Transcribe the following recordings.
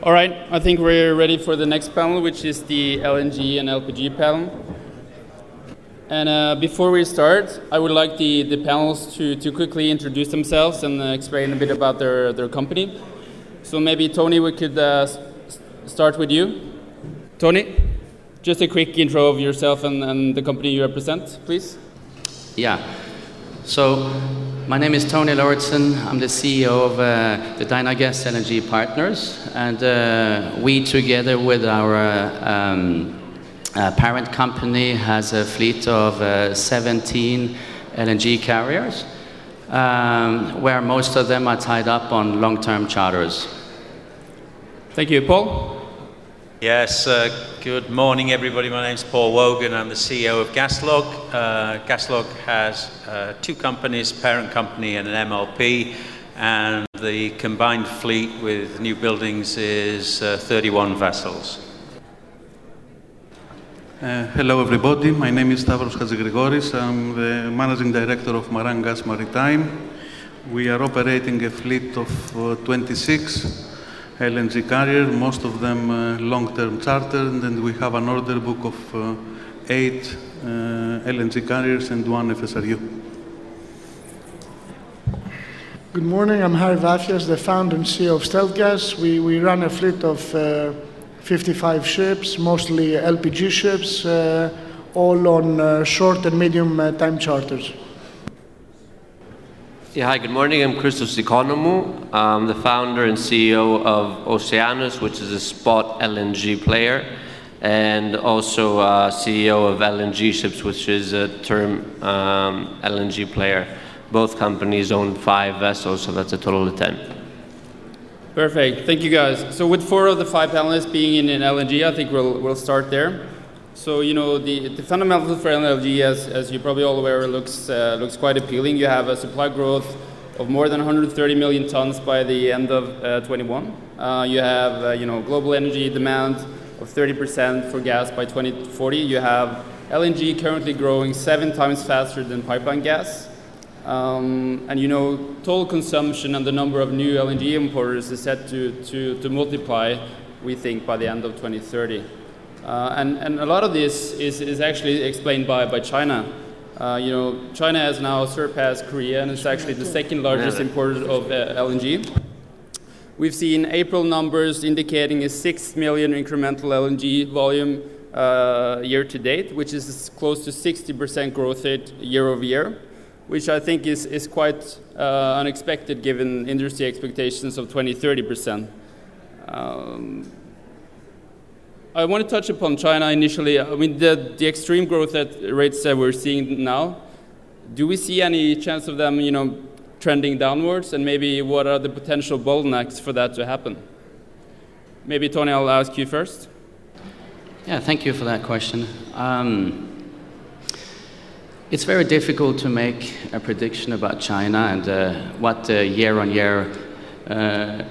All right, I think we're ready for the next panel, which is the LNG and LPG panel. And uh, before we start, I would like the, the panels to, to quickly introduce themselves and uh, explain a bit about their, their company. So maybe, Tony, we could uh, start with you. Tony, just a quick intro of yourself and, and the company you represent, please. Yeah. So, my name is Tony Lauritzen. I'm the CEO of uh, the Dynagas Energy Partners, and uh, we, together with our uh, um, uh, parent company, has a fleet of uh, 17 LNG carriers, um, where most of them are tied up on long-term charters. Thank you, Paul. Yes, uh, good morning, everybody. My name is Paul Wogan. I'm the CEO of Gaslog. Uh, Gaslog has uh, two companies, parent company and an MLP, and the combined fleet with new buildings is uh, 31 vessels. Uh, hello, everybody. My name is Stavros Hadjigrigoris. I'm the managing director of Maran Gas Maritime. We are operating a fleet of uh, 26 LNG carrier, most of them uh, long-term charter, and we have an order book of uh, eight uh, LNG carriers and one FSRU. Good morning, I'm Harry Vafias, the founder and CEO of StealthGas. We, we run a fleet of uh, 55 ships, mostly LPG ships, uh, all on uh, short and medium time charters. Yeah, hi, good morning. I'm Christos Economou. I'm the founder and CEO of Oceanus, which is a spot LNG player, and also uh, CEO of LNG Ships, which is a term um, LNG player. Both companies own five vessels, so that's a total of 10. Perfect. Thank you, guys. So, with four of the five panelists being in, in LNG, I think we'll, we'll start there. So you know the, the fundamentals for LNG, as, as you're probably all aware, looks uh, looks quite appealing. You have a supply growth of more than 130 million tons by the end of uh, 21. Uh, you have uh, you know global energy demand of 30% for gas by 2040. You have LNG currently growing seven times faster than pipeline gas. Um, and you know, total consumption and the number of new LNG importers is set to, to, to multiply, we think, by the end of 2030. Uh, and, and a lot of this is, is actually explained by, by China. Uh, you know, China has now surpassed Korea and is actually the second largest importer of uh, LNG. We've seen April numbers indicating a 6 million incremental LNG volume uh, year to date, which is close to 60% growth rate year over year, which I think is, is quite uh, unexpected given industry expectations of 20 30%. Um, I want to touch upon China initially. I mean, the, the extreme growth that rates that we're seeing now, do we see any chance of them, you know, trending downwards? And maybe what are the potential bottlenecks for that to happen? Maybe, Tony, I'll ask you first. Yeah, thank you for that question. Um, it's very difficult to make a prediction about China and uh, what the year on year uh,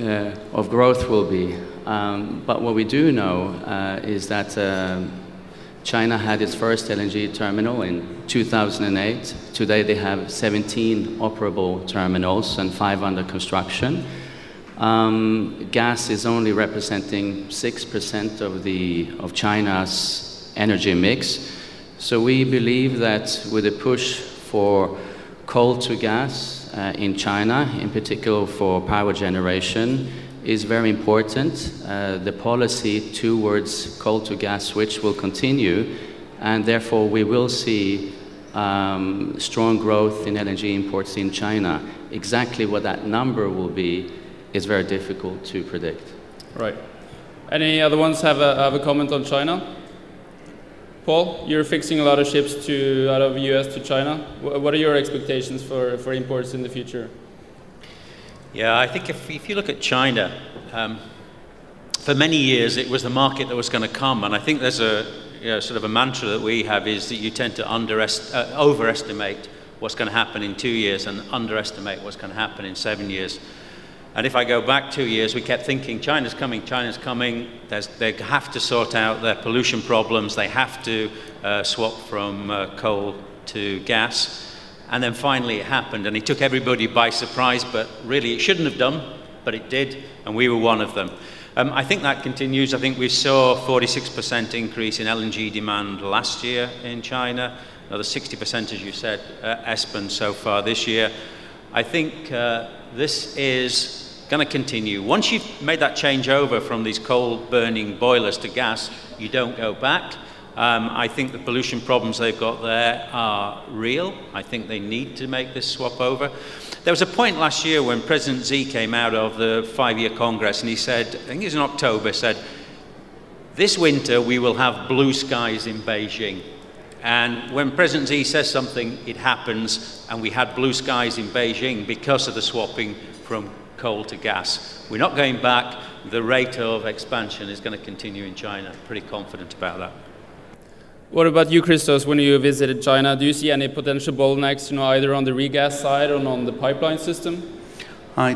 uh, of growth will be. Um, but what we do know uh, is that uh, China had its first LNG terminal in 2008. Today they have 17 operable terminals and five under construction. Um, gas is only representing 6% of, the, of China's energy mix. So we believe that with a push for coal to gas uh, in China, in particular for power generation, is very important. Uh, the policy towards coal to gas switch will continue, and therefore we will see um, strong growth in LNG imports in China. Exactly what that number will be is very difficult to predict. Right. Any other ones have a, have a comment on China? Paul, you're fixing a lot of ships to out of the US to China. What are your expectations for, for imports in the future? Yeah, I think if, if you look at China, um, for many years it was the market that was going to come, and I think there's a you know, sort of a mantra that we have is that you tend to underest- uh, overestimate what's going to happen in two years and underestimate what's going to happen in seven years. And if I go back two years, we kept thinking China's coming, China's coming. There's, they have to sort out their pollution problems. They have to uh, swap from uh, coal to gas. And then finally it happened, and it took everybody by surprise, but really it shouldn't have done. but it did, and we were one of them. Um, I think that continues. I think we saw a 46% increase in LNG demand last year in China, another 60%, as you said, uh, Espen, so far this year. I think uh, this is going to continue. Once you've made that change over from these coal burning boilers to gas, you don't go back. Um, I think the pollution problems they've got there are real. I think they need to make this swap over. There was a point last year when President Xi came out of the five year Congress and he said, I think it was in October, said, This winter we will have blue skies in Beijing. And when President Xi says something, it happens, and we had blue skies in Beijing because of the swapping from coal to gas. We're not going back. The rate of expansion is going to continue in China. Pretty confident about that. What about you, Christos, when you visited China? Do you see any potential bottlenecks, you know, either on the regas side or on the pipeline system? I,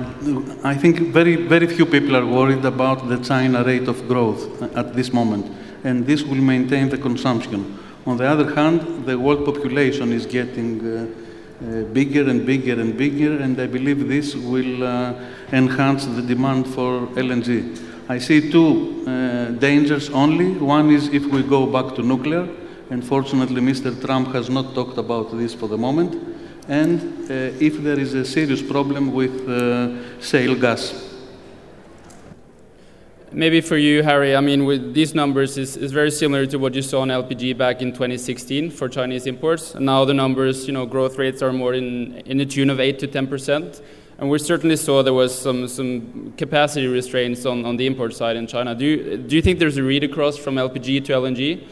I think very, very few people are worried about the China rate of growth at this moment, and this will maintain the consumption. On the other hand, the world population is getting uh, uh, bigger and bigger and bigger, and I believe this will uh, enhance the demand for LNG. I see two uh, dangers only. One is if we go back to nuclear, and fortunately, Mr. Trump has not talked about this for the moment. And uh, if there is a serious problem with uh, shale gas. Maybe for you, Harry, I mean, with these numbers is, is very similar to what you saw on LPG back in 2016 for Chinese imports. And now the numbers, you know, growth rates are more in, in the tune of 8 to 10 percent. And we certainly saw there was some, some capacity restraints on, on the import side in China. Do you, do you think there's a read across from LPG to LNG?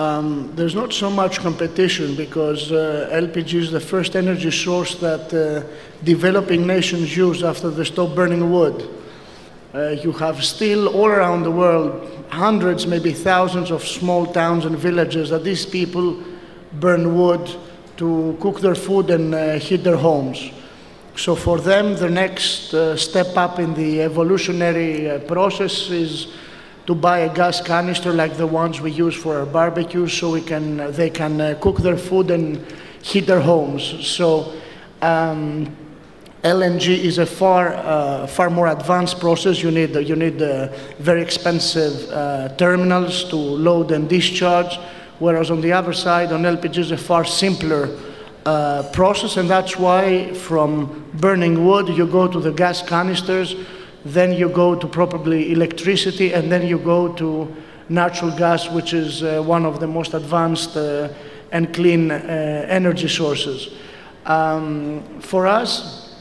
Um, there's not so much competition because uh, LPG is the first energy source that uh, developing nations use after they stop burning wood. Uh, you have still all around the world hundreds, maybe thousands of small towns and villages that these people burn wood to cook their food and uh, heat their homes. So for them, the next uh, step up in the evolutionary uh, process is to buy a gas canister like the ones we use for our barbecues, so we can uh, they can uh, cook their food and heat their homes. So. Um, LNG is a far, uh, far more advanced process. You need, you need uh, very expensive uh, terminals to load and discharge. Whereas on the other side, on LPG is a far simpler uh, process, and that's why from burning wood you go to the gas canisters, then you go to probably electricity, and then you go to natural gas, which is uh, one of the most advanced uh, and clean uh, energy sources. Um, for us,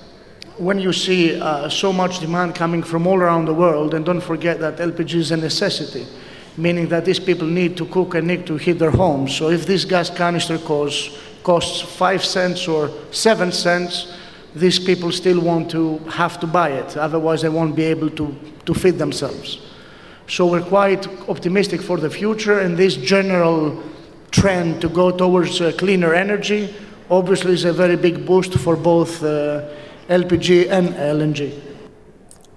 when you see uh, so much demand coming from all around the world, and don't forget that LPG is a necessity meaning that these people need to cook and need to heat their homes. So if this gas canister costs, costs five cents or seven cents, these people still want to have to buy it. Otherwise, they won't be able to, to feed themselves. So we're quite optimistic for the future, and this general trend to go towards uh, cleaner energy obviously is a very big boost for both uh, LPG and LNG.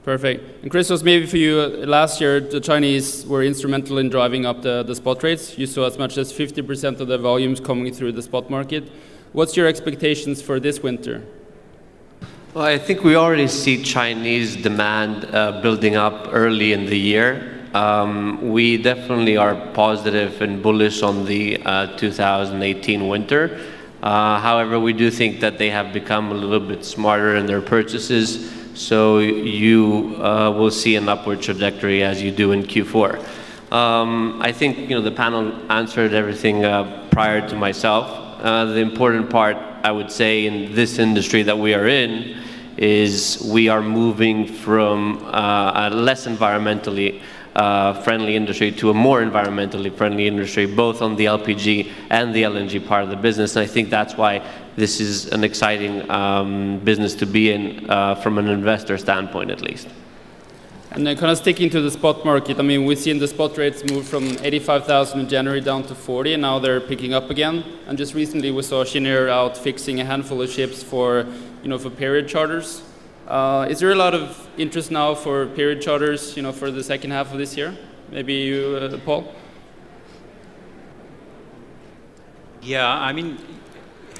Perfect. And Christos, maybe for you, uh, last year the Chinese were instrumental in driving up the, the spot rates. You saw as much as 50% of the volumes coming through the spot market. What's your expectations for this winter? Well, I think we already see Chinese demand uh, building up early in the year. Um, we definitely are positive and bullish on the uh, 2018 winter. Uh, however, we do think that they have become a little bit smarter in their purchases so you uh, will see an upward trajectory as you do in Q4. Um, I think you know the panel answered everything uh, prior to myself. Uh, the important part, I would say, in this industry that we are in, is we are moving from uh, a less environmentally uh, friendly industry to a more environmentally friendly industry, both on the LPG and the LNG part of the business. And I think that's why this is an exciting um, business to be in uh, from an investor standpoint, at least. And then kind of sticking to the spot market, I mean, we've seen the spot rates move from 85,000 in January down to 40, and now they're picking up again. And just recently, we saw Cheniere out fixing a handful of ships for, you know, for period charters. Uh, is there a lot of interest now for period charters, you know, for the second half of this year? Maybe you, uh, Paul. Yeah, I mean,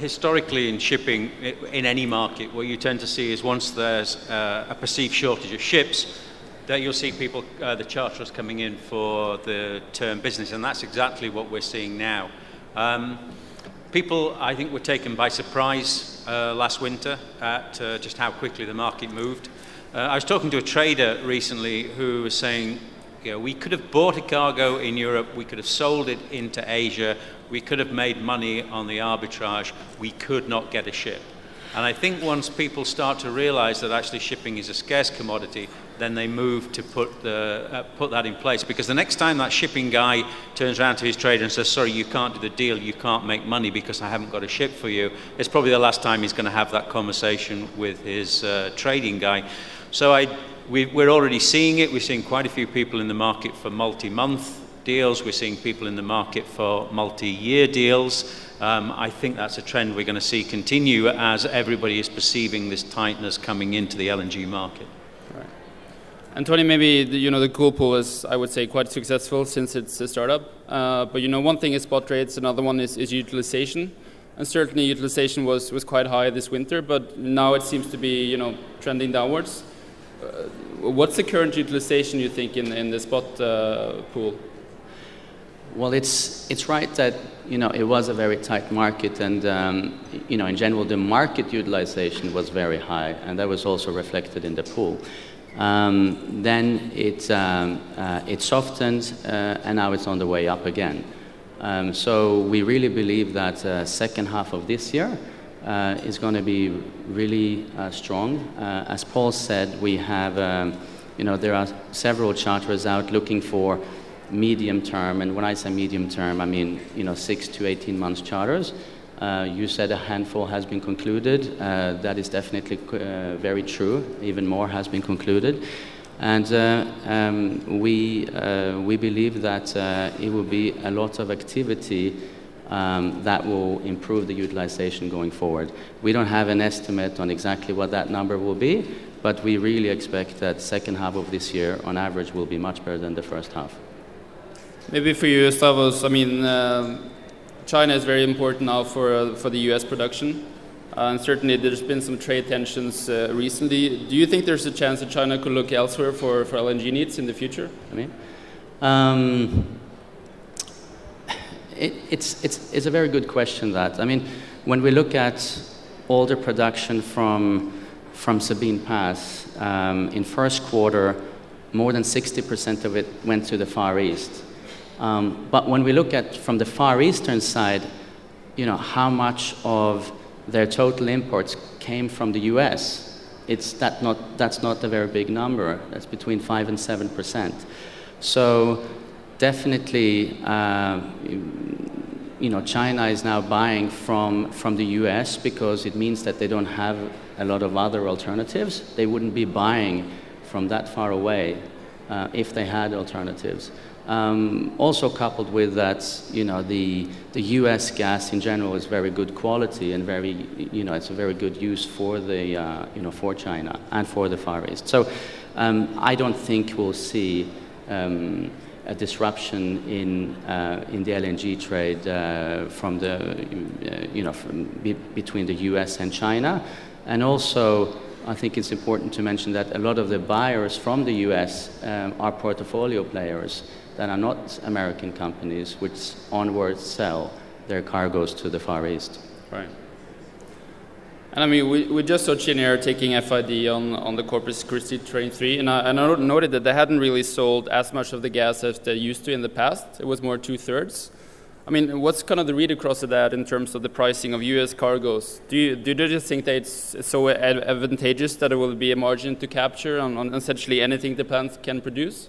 historically in shipping, in any market, what you tend to see is once there's uh, a perceived shortage of ships, that you'll see people, uh, the charterers coming in for the term business, and that's exactly what we're seeing now. Um, people, I think, were taken by surprise uh, last winter at uh, just how quickly the market moved. Uh, I was talking to a trader recently who was saying, you know, we could have bought a cargo in Europe, we could have sold it into Asia, we could have made money on the arbitrage, we could not get a ship. And I think once people start to realize that actually shipping is a scarce commodity, then they move to put, the, uh, put that in place. Because the next time that shipping guy turns around to his trader and says, Sorry, you can't do the deal, you can't make money because I haven't got a ship for you, it's probably the last time he's going to have that conversation with his uh, trading guy. So I, we, we're already seeing it. We're seeing quite a few people in the market for multi month deals, we're seeing people in the market for multi year deals. Um, I think that's a trend we're going to see continue as everybody is perceiving this tightness coming into the LNG market. Right. And Tony, maybe the, you know the cool pool is, I would say, quite successful since it's a startup. Uh, but you know, one thing is spot rates, another one is, is utilization. And certainly, utilization was, was quite high this winter, but now it seems to be you know trending downwards. Uh, what's the current utilization you think in, in the spot uh, pool? Well, it's, it's right that you know, it was a very tight market, and um, you know, in general, the market utilization was very high, and that was also reflected in the pool. Um, then it, um, uh, it softened, uh, and now it's on the way up again. Um, so we really believe that uh, second half of this year uh, is going to be really uh, strong. Uh, as Paul said, we have, um, you know, there are several charters out looking for medium term, and when I say medium term, I mean you know six to 18 months charters. Uh, you said a handful has been concluded. Uh, that is definitely uh, very true. Even more has been concluded. And uh, um, we, uh, we believe that uh, it will be a lot of activity um, that will improve the utilization going forward. We don't have an estimate on exactly what that number will be, but we really expect that second half of this year, on average, will be much better than the first half. Maybe for you, Stavros, I mean, uh, China is very important now for, uh, for the US production. Uh, and certainly there's been some trade tensions uh, recently. Do you think there's a chance that China could look elsewhere for, for LNG needs in the future? I mean, um, it, it's, it's, it's a very good question, that. I mean, when we look at all the production from, from Sabine Pass, um, in first quarter, more than 60% of it went to the Far East. Um, but when we look at from the Far Eastern side, you know, how much of their total imports came from the US, it's that not, that's not a very big number. That's between 5 and 7 percent. So definitely, uh, you know, China is now buying from, from the US because it means that they don't have a lot of other alternatives. They wouldn't be buying from that far away uh, if they had alternatives. Um, also coupled with that, you know, the, the U.S. gas in general is very good quality and very, you know, it's a very good use for the, uh, you know, for China and for the Far East. So um, I don't think we'll see um, a disruption in, uh, in the LNG trade uh, from the, uh, you know, be between the U.S. and China. And also, I think it's important to mention that a lot of the buyers from the US um, are portfolio players that are not American companies which onward sell their cargoes to the Far East. Right. And I mean, we, we just saw Cheniere taking FID on, on the Corpus Christi Train 3, and I, and I noted that they hadn't really sold as much of the gas as they used to in the past. It was more two thirds. I mean, what's kind of the read across of that in terms of the pricing of US cargoes? Do you, do you just think that it's so advantageous that it will be a margin to capture on, on essentially anything the plant can produce?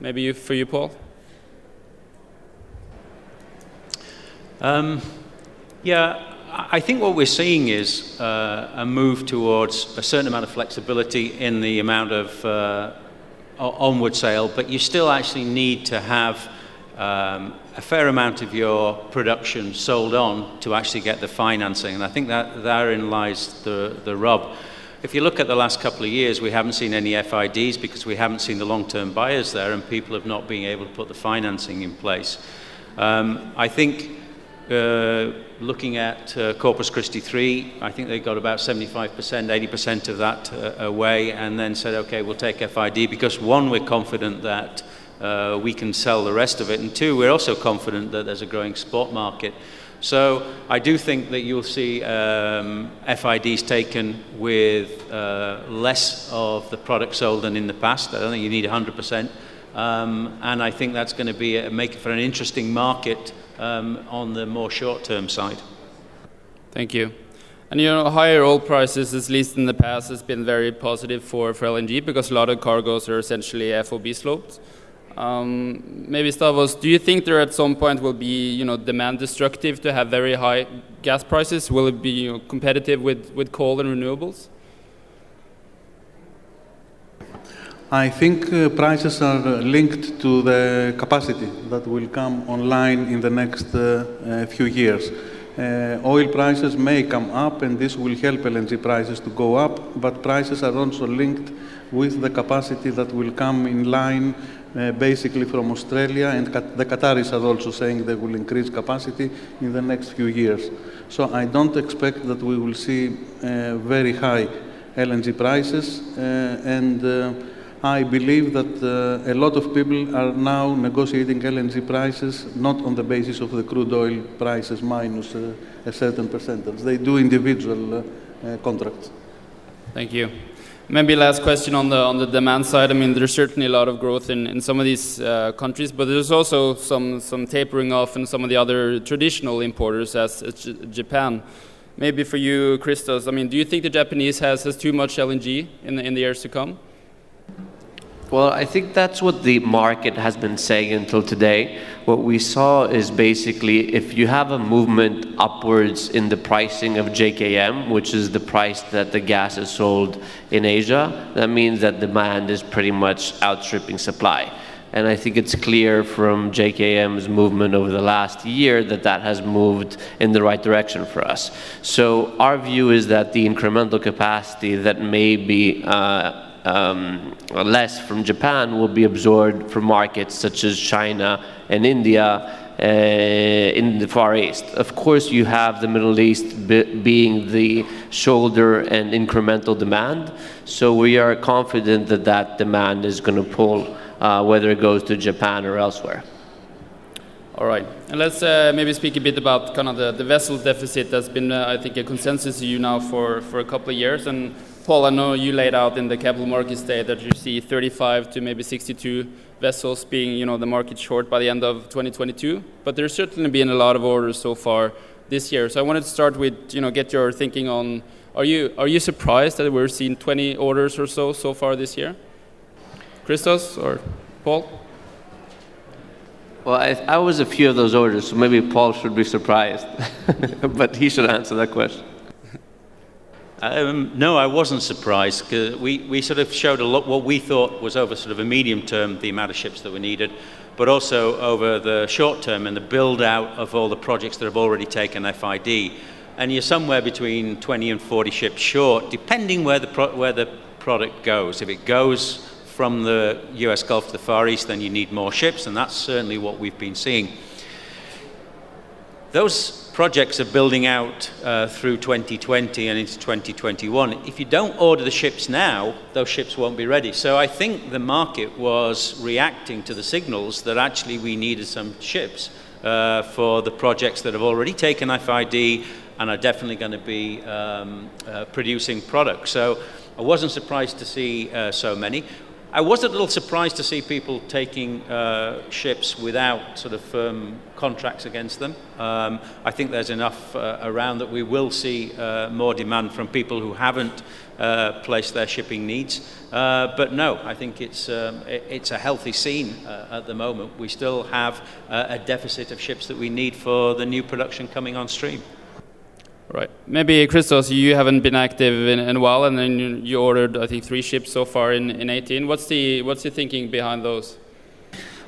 Maybe you, for you, Paul? Um, yeah, I think what we're seeing is uh, a move towards a certain amount of flexibility in the amount of uh, onward sale, but you still actually need to have um, a fair amount of your production sold on to actually get the financing. And I think that therein lies the, the rub. If you look at the last couple of years, we haven't seen any FIDs because we haven't seen the long-term buyers there and people have not been able to put the financing in place. Um, I think uh, looking at uh, Corpus Christi 3, I think they got about 75%, 80% of that uh, away, and then said, okay, we'll take FID because one, we're confident that uh, we can sell the rest of it, and two, we're also confident that there's a growing spot market. So I do think that you'll see um, FIDs taken with uh, less of the product sold than in the past. I don't think you need 100%. Um, and I think that's going to be a, make for an interesting market um, on the more short-term side. Thank you. And you know, higher oil prices, at least in the past, has been very positive for, for LNG because a lot of cargoes are essentially FOB sloped. Um, maybe Stavros, do you think there at some point will be you know demand destructive to have very high gas prices? Will it be you know, competitive with, with coal and renewables? I think uh, prices are linked to the capacity that will come online in the next uh, uh, few years. Uh, oil prices may come up and this will help LNG prices to go up, but prices are also linked with the capacity that will come in line basically from Australia, and the Qataris are also saying they will increase capacity in the next few years. So I don't expect that we will see uh, very high LNG prices, uh, and uh, I believe that uh, a lot of people are now negotiating LNG prices not on the basis of the crude oil prices minus uh, a certain percentage. They do individual contracts. Thank you. Maybe last question on the on the demand side. I mean, there's certainly a lot of growth in, in some of these uh, countries, but there's also some some tapering off in some of the other traditional importers, as, as Japan. Maybe for you, Christos. I mean, do you think the Japanese has has too much LNG in the in the years to come? Well, I think that's what the market has been saying until today. What we saw is basically if you have a movement upwards in the pricing of JKM, which is the price that the gas is sold in Asia, that means that demand is pretty much outstripping supply. And I think it's clear from JKM's movement over the last year that that has moved in the right direction for us. So our view is that the incremental capacity that may be uh, um, less from Japan will be absorbed from markets such as China and India uh, in the Far East. Of course, you have the Middle East being the shoulder and incremental demand. So we are confident that that demand is going to pull, uh, whether it goes to Japan or elsewhere. All right, and let's uh, maybe speak a bit about kind of the, the vessel deficit that's been, uh, I think, a consensus you now for, for a couple of years. And Paul, I know you laid out in the capital markets day that you see 35 to maybe 62 vessels being, you know, the market short by the end of 2022. But there's certainly been a lot of orders so far this year. So I wanted to start with, you know, get your thinking on: Are you are you surprised that we're seeing 20 orders or so so far this year? Christos or Paul? Well, I, I was a few of those orders, so maybe Paul should be surprised, but he should answer that question. Um, no, I wasn't surprised. We, we sort of showed a lot what we thought was over sort of a medium term the amount of ships that were needed, but also over the short term and the build out of all the projects that have already taken FID. And you're somewhere between 20 and 40 ships short, depending where the, pro- where the product goes. If it goes from the US Gulf to the Far East, then you need more ships, and that's certainly what we've been seeing. Those projects are building out uh, through 2020 and into 2021. If you don't order the ships now, those ships won't be ready. So I think the market was reacting to the signals that actually we needed some ships uh, for the projects that have already taken FID and are definitely going to be um, uh, producing products. So I wasn't surprised to see uh, so many. I was a little surprised to see people taking uh, ships without sort of firm contracts against them. Um, I think there's enough uh, around that we will see uh, more demand from people who haven't uh, placed their shipping needs. Uh, but no, I think it's, um, it's a healthy scene uh, at the moment. We still have a deficit of ships that we need for the new production coming on stream. Right. Maybe Christos, you haven't been active in, in, a while, and then you ordered, I think, three ships so far in, in 18. What's the what's the thinking behind those?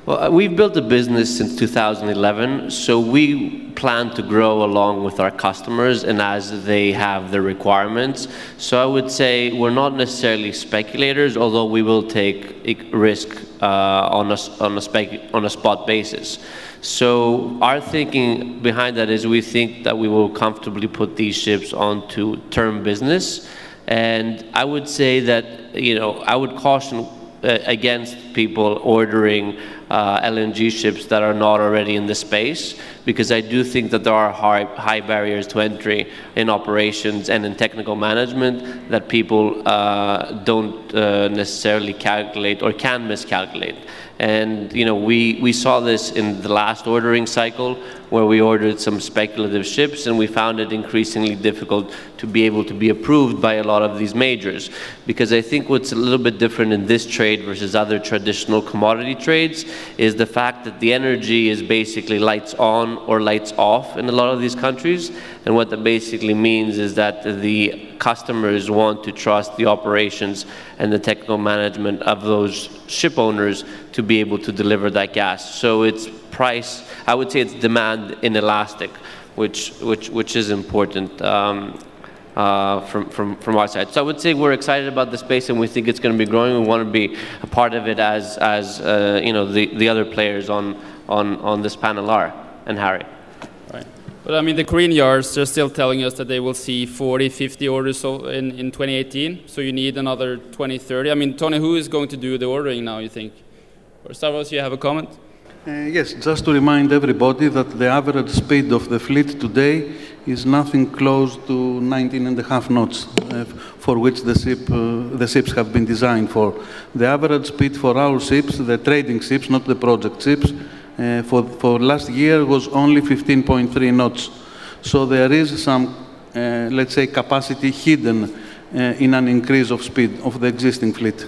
Well, uh, we've built a business since 2011, so we plan to grow along with our customers and as they have their requirements. So I would say we're not necessarily speculators, although we will take risk uh, on, a, on, a spec, on a spot basis. So our thinking behind that is we think that we will comfortably put these ships onto term business. And I would say that, you know, I would caution uh, against people ordering uh, LNG ships that are not already in the space, because I do think that there are high, high barriers to entry in operations and in technical management that people uh, don't uh, necessarily calculate or can miscalculate. And you know, we, we saw this in the last ordering cycle where we ordered some speculative ships and we found it increasingly difficult to be able to be approved by a lot of these majors. Because I think what's a little bit different in this trade versus other traditional commodity trades is the fact that the energy is basically lights on or lights off in a lot of these countries. And what that basically means is that the customers want to trust the operations and the technical management of those ship owners to be able to deliver that gas. So it's price, I would say it's demand inelastic, which, which, which is important. Um, uh, from, from, from our side. So I would say we're excited about the space and we think it's going to be growing. We want to be a part of it as, as uh, you know, the, the other players on, on, on this panel are, and Harry. Right. But I mean, the Korean yards, they're still telling us that they will see 40, 50 orders in, in 2018. So you need another 20, 30. I mean, Tony, who is going to do the ordering now, you think? Or Stavros, you have a comment? Uh, yes, just to remind everybody that the average speed of the fleet today is nothing close to 19 and a half knots, uh, for which the, ship, uh, the ships have been designed for. The average speed for our ships, the trading ships, not the project ships, uh, for, for last year was only 15.3 knots. So there is some, uh, let's say, capacity hidden uh, in an increase of speed of the existing fleet.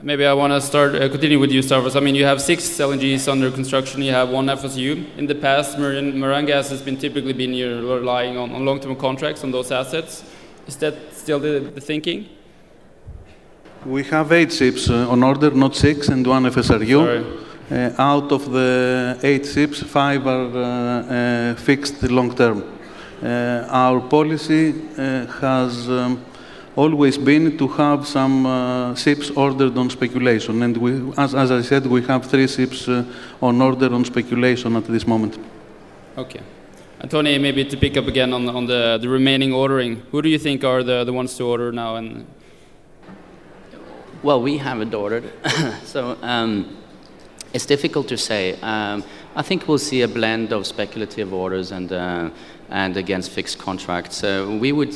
Maybe I want to start uh, continue with you, Stavros. I mean, you have six LNGs under construction. You have one FSU. In the past, Maran Gas has been typically been relying on, on long-term contracts on those assets. Is that still the, the thinking? We have eight ships uh, on order, not six, and one FSRU. Uh, out of the eight ships, five are uh, uh, fixed long-term. Uh, our policy has. Um, always been to have some uh, ships ordered on speculation. And we, as, as, I said, we have three ships uh, on order on speculation at this moment. Okay. And Tony, maybe to pick up again on, on the, the remaining ordering, who do you think are the, the ones to order now? And Well, we haven't ordered. so um, it's difficult to say. Um, I think we'll see a blend of speculative orders and, uh, and against fixed contracts. Uh, we would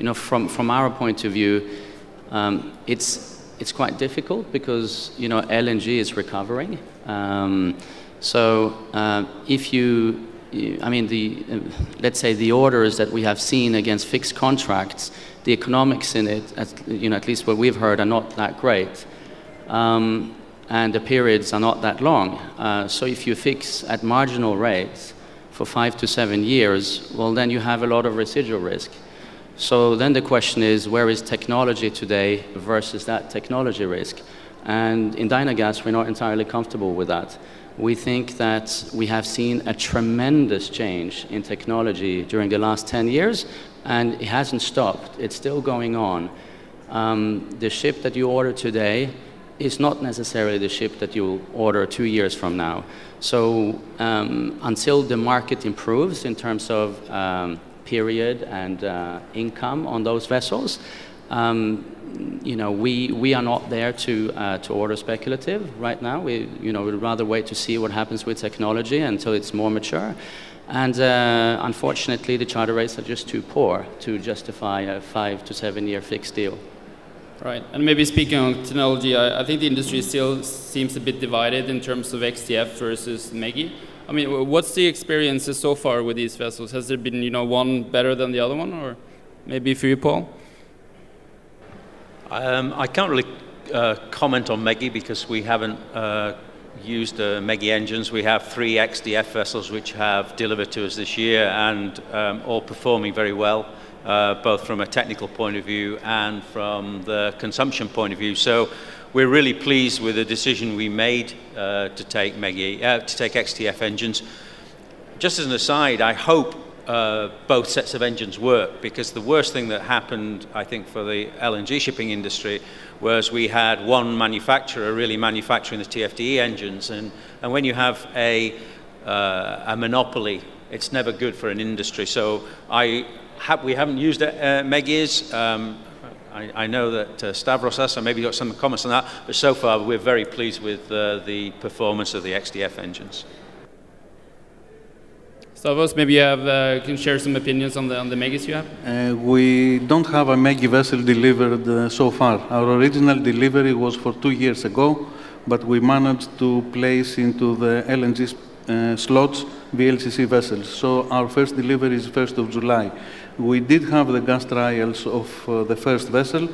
you know, from, from our point of view, um, it's, it's quite difficult because, you know, LNG is recovering. Um, so uh, if you, I mean, the, uh, let's say the orders that we have seen against fixed contracts, the economics in it, at, you know, at least what we've heard, are not that great. Um, and the periods are not that long. Uh, so if you fix at marginal rates for five to seven years, well, then you have a lot of residual risk. So then the question is, where is technology today versus that technology risk? And in Dynagas, we're not entirely comfortable with that. We think that we have seen a tremendous change in technology during the last 10 years, and it hasn't stopped. It's still going on. Um, the ship that you order today is not necessarily the ship that you'll order two years from now. So um, until the market improves in terms of um, period and uh, income on those vessels. Um, you know, we, we are not there to, uh, to order speculative right now. We, you know, we'd rather wait to see what happens with technology until it's more mature. And uh, unfortunately, the charter rates are just too poor to justify a five to seven year fixed deal. Right, and maybe speaking on technology, I, I think the industry still seems a bit divided in terms of XDF versus MEGI. I mean, what's the experiences so far with these vessels? Has there been, you know, one better than the other one, or maybe for you, Paul? Um, I can't really uh, comment on MEGI because we haven't uh, used uh, MEGI engines. We have three XDF vessels which have delivered to us this year and um, all performing very well, uh, both from a technical point of view and from the consumption point of view. So we're really pleased with the decision we made uh, to take uh, to take XDF engines. Just as an aside, I hope uh, both sets of engines work because the worst thing that happened, I think, for the LNG shipping industry was we had one manufacturer really manufacturing the TFDE engines, and, and when you have a, uh, a monopoly, it's never good for an industry. So I have, we haven't used uh, Megis. Um, I, I, know that uh, Stavros has, so maybe got some comments on that, but so far we're very pleased with uh, the performance of the XDF engines. Stavros, maybe you have, uh, can share some opinions on the, on the Megis you have? Uh, we don't have a Megi vessel delivered uh, so far. Our original delivery was for two years ago, but we managed to place into the LNG uh, slots VLCC vessels. So our first delivery is 1st of July. We did have the gas trials of uh, the first vessel.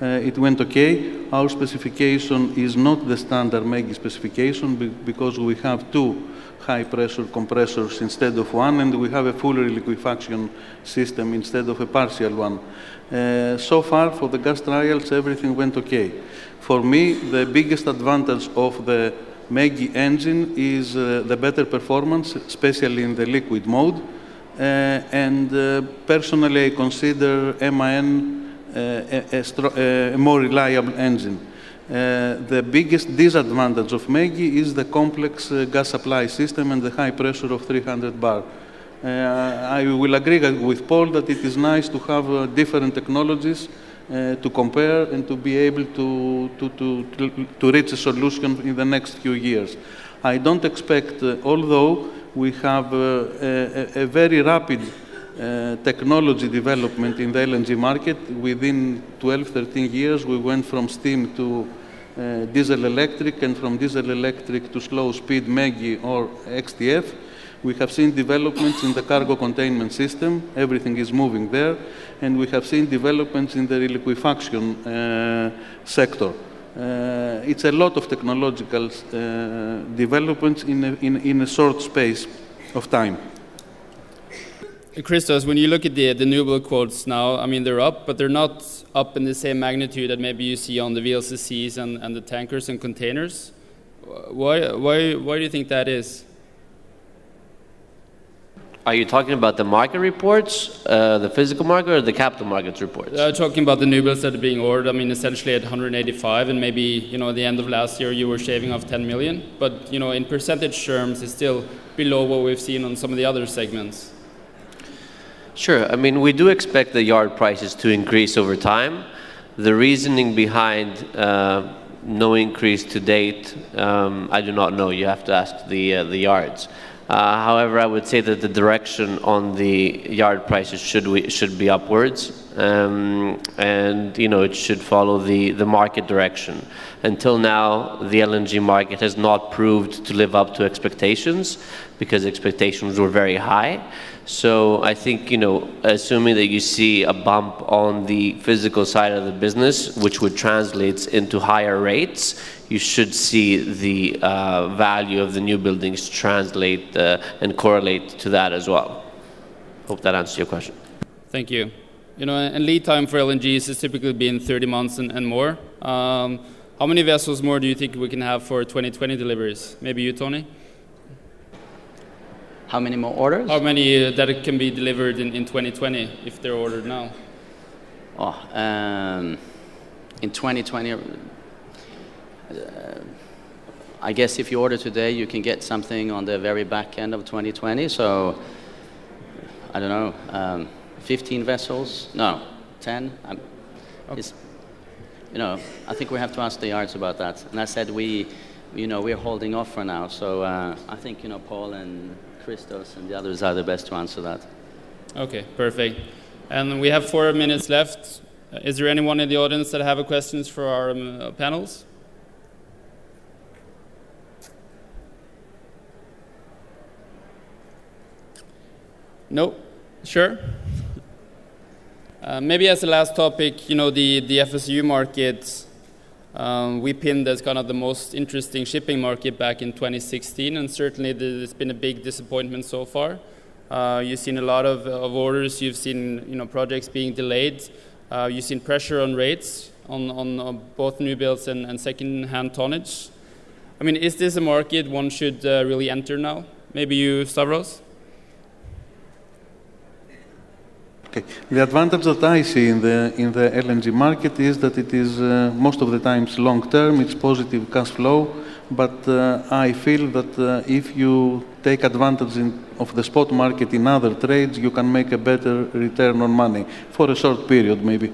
Uh, it went okay. Our specification is not the standard Megi specification because we have two high pressure compressors instead of one, and we have a full reliquefaction system instead of a partial one. Uh, so far, for the gas trials, everything went okay. For me, the biggest advantage of the Megi engine is uh, the better performance, especially in the liquid mode. Uh, and uh, personally, I consider MAN uh, a, a, a, more reliable engine. Uh, the biggest disadvantage of Megi is the complex uh, gas supply system and the high pressure of 300 bar. Uh, I will agree with Paul that it is nice to have uh, different technologies uh, to compare and to be able to, to, to, to, reach a solution in the next few years. I don't expect, although we have a, a, very rapid uh, technology development in the LNG market. Within 12, 13 years, we went from steam to uh, diesel electric and from diesel electric to slow speed Megi or XDF. We have seen developments in the cargo containment system. Everything is moving there. And we have seen developments in the reliquefaction uh, sector. Uh, it's a lot of technological uh, developments in a, in, in a short space of time. Christos, when you look at the, the Newbuild quotes now, I mean, they're up, but they're not up in the same magnitude that maybe you see on the VLCCs and, and the tankers and containers. Why, why, why do you think that is? Are you talking about the market reports, uh, the physical market, or the capital markets reports? Uh, talking about the new builds that are being ordered. I mean, essentially at 185, and maybe you know, at the end of last year, you were shaving off 10 million. But you know, in percentage terms, it's still below what we've seen on some of the other segments. Sure. I mean, we do expect the yard prices to increase over time. The reasoning behind uh, no increase to date, um, I do not know. You have to ask the uh, the yards. Uh, however, I would say that the direction on the yard prices should we, should be upwards, um, and you know it should follow the the market direction. Until now, the LNG market has not proved to live up to expectations because expectations were very high. So I think, you know, assuming that you see a bump on the physical side of the business, which would translate into higher rates, you should see the uh, value of the new buildings translate uh, and correlate to that as well. Hope that answers your question. Thank you. You know, and lead time for LNGs has typically been 30 months and, and more. Um, how many vessels more do you think we can have for 2020 deliveries? Maybe you, Tony? How many more orders? How many uh, that can be delivered in, in 2020 if they're ordered now? Oh, um, in 2020, uh, I guess if you order today, you can get something on the very back end of 2020. So, I don't know, um, 15 vessels? No, 10? Okay. you know, I think we have to ask the yards about that. And I said we, you know, we're holding off for now. So uh, I think, you know, Paul and Christos and the others are the best to answer that. Okay, perfect. And we have four minutes left. Is there anyone in the audience that have questions for our um, panels? No? Sure? Uh, maybe as a last topic, you know, the, the FSU market um, we pinned as kind of the most interesting shipping market back in 2016, and certainly there's been a big disappointment so far. Uh, you've seen a lot of, of, orders, you've seen you know, projects being delayed, uh, you've seen pressure on rates. on, on, on both new builds and, and second-hand tonnage. I mean, is this a market one should uh, really enter now? Maybe you, Stavros? Okay. The advantage that I see in the in the LNG market is that it is uh, most of the times long term. It's positive cash flow, but uh, I feel that uh, if you take advantage in, of the spot market in other trades, you can make a better return on money for a short period, maybe.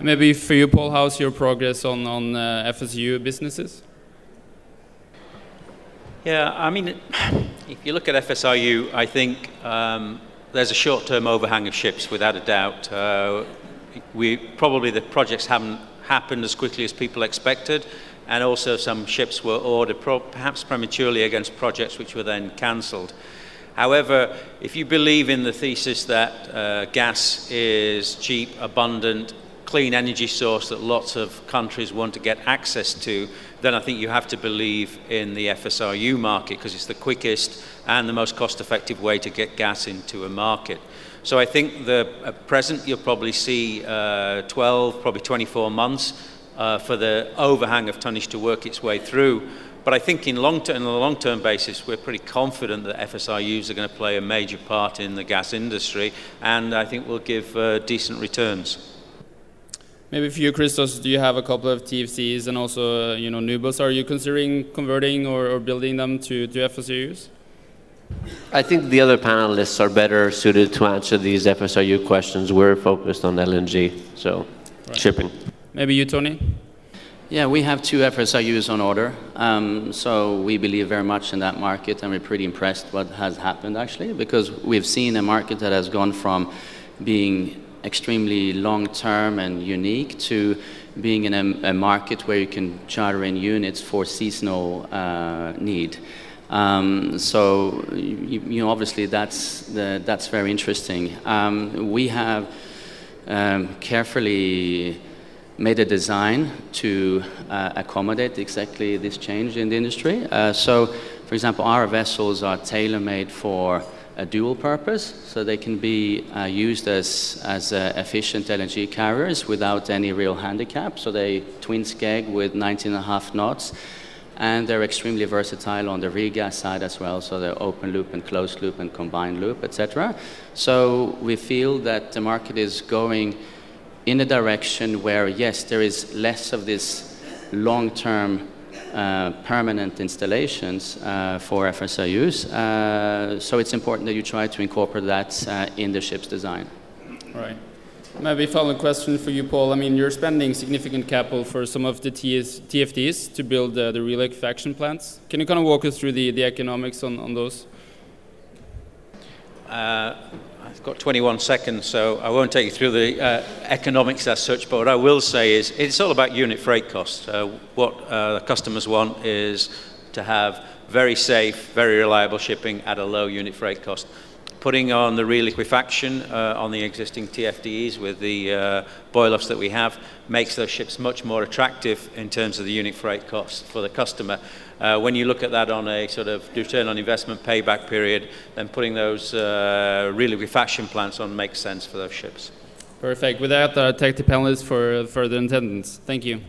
Maybe for you, Paul, how's your progress on on uh, FSU businesses? Yeah, I mean, if you look at FSRU, I think um, there's a short-term overhang of ships, without a doubt. Uh, we probably the projects haven't happened as quickly as people expected, and also some ships were ordered perhaps prematurely against projects which were then cancelled. However, if you believe in the thesis that uh, gas is cheap, abundant, clean energy source that lots of countries want to get access to, then I think you have to believe in the FSRU market because it's the quickest and the most cost effective way to get gas into a market. So I think the at present you'll probably see uh, 12, probably 24 months uh, for the overhang of tonnage to work its way through. But I think in long term, on a long-term basis, we're pretty confident that FSRUs are going to play a major part in the gas industry, and I think we'll give uh, decent returns. Maybe for you, Christos, do you have a couple of TFCs and also, uh, you know, Nubos? Are you considering converting or, or building them to, to FSRUs? I think the other panelists are better suited to answer these FSRU questions. We're focused on LNG, so Right. shipping. Maybe you, Tony? Yeah, we have two FSRUs on order, um, so we believe very much in that market, and we're pretty impressed what has happened actually, because we've seen a market that has gone from being extremely long-term and unique to being in a, a market where you can charter in units for seasonal uh, need. Um, so, you, you know, obviously that's the, that's very interesting. Um, we have um, carefully made a design to uh, accommodate exactly this change in the industry. Uh, so, for example, our vessels are tailor-made for a dual purpose, so they can be uh, used as, as uh, efficient LNG carriers without any real handicap. So they twin skeg with 19 and a half knots, and they're extremely versatile on the regas side as well. So they're open loop and closed loop and combined loop, etc. So we feel that the market is going in a direction where, yes, there is less of this long-term uh, permanent installations uh, for FSRUs. Uh, so it's important that you try to incorporate that uh, in the ship's design. Right. Maybe final question for you, Paul. I mean, you're spending significant capital for some of the TS, TFDs to build uh, the reliquefaction plants. Can you kind of walk us through the, the economics on, on those? Uh, I've got 21 seconds, so I won't take you through the uh, economics as such, but what I will say is it's all about unit freight costs. Uh, what uh, customers want is to have very safe, very reliable shipping at a low unit freight cost. Putting on the reliquefaction uh, on the existing TFDEs with the uh, boil-offs that we have makes those ships much more attractive in terms of the unit freight cost for the customer. Uh, when you look at that on a sort of return on investment payback period, then putting those uh, reliquefaction plants on makes sense for those ships. Perfect. With that, uh, thank the panelists for further attendance. Thank you.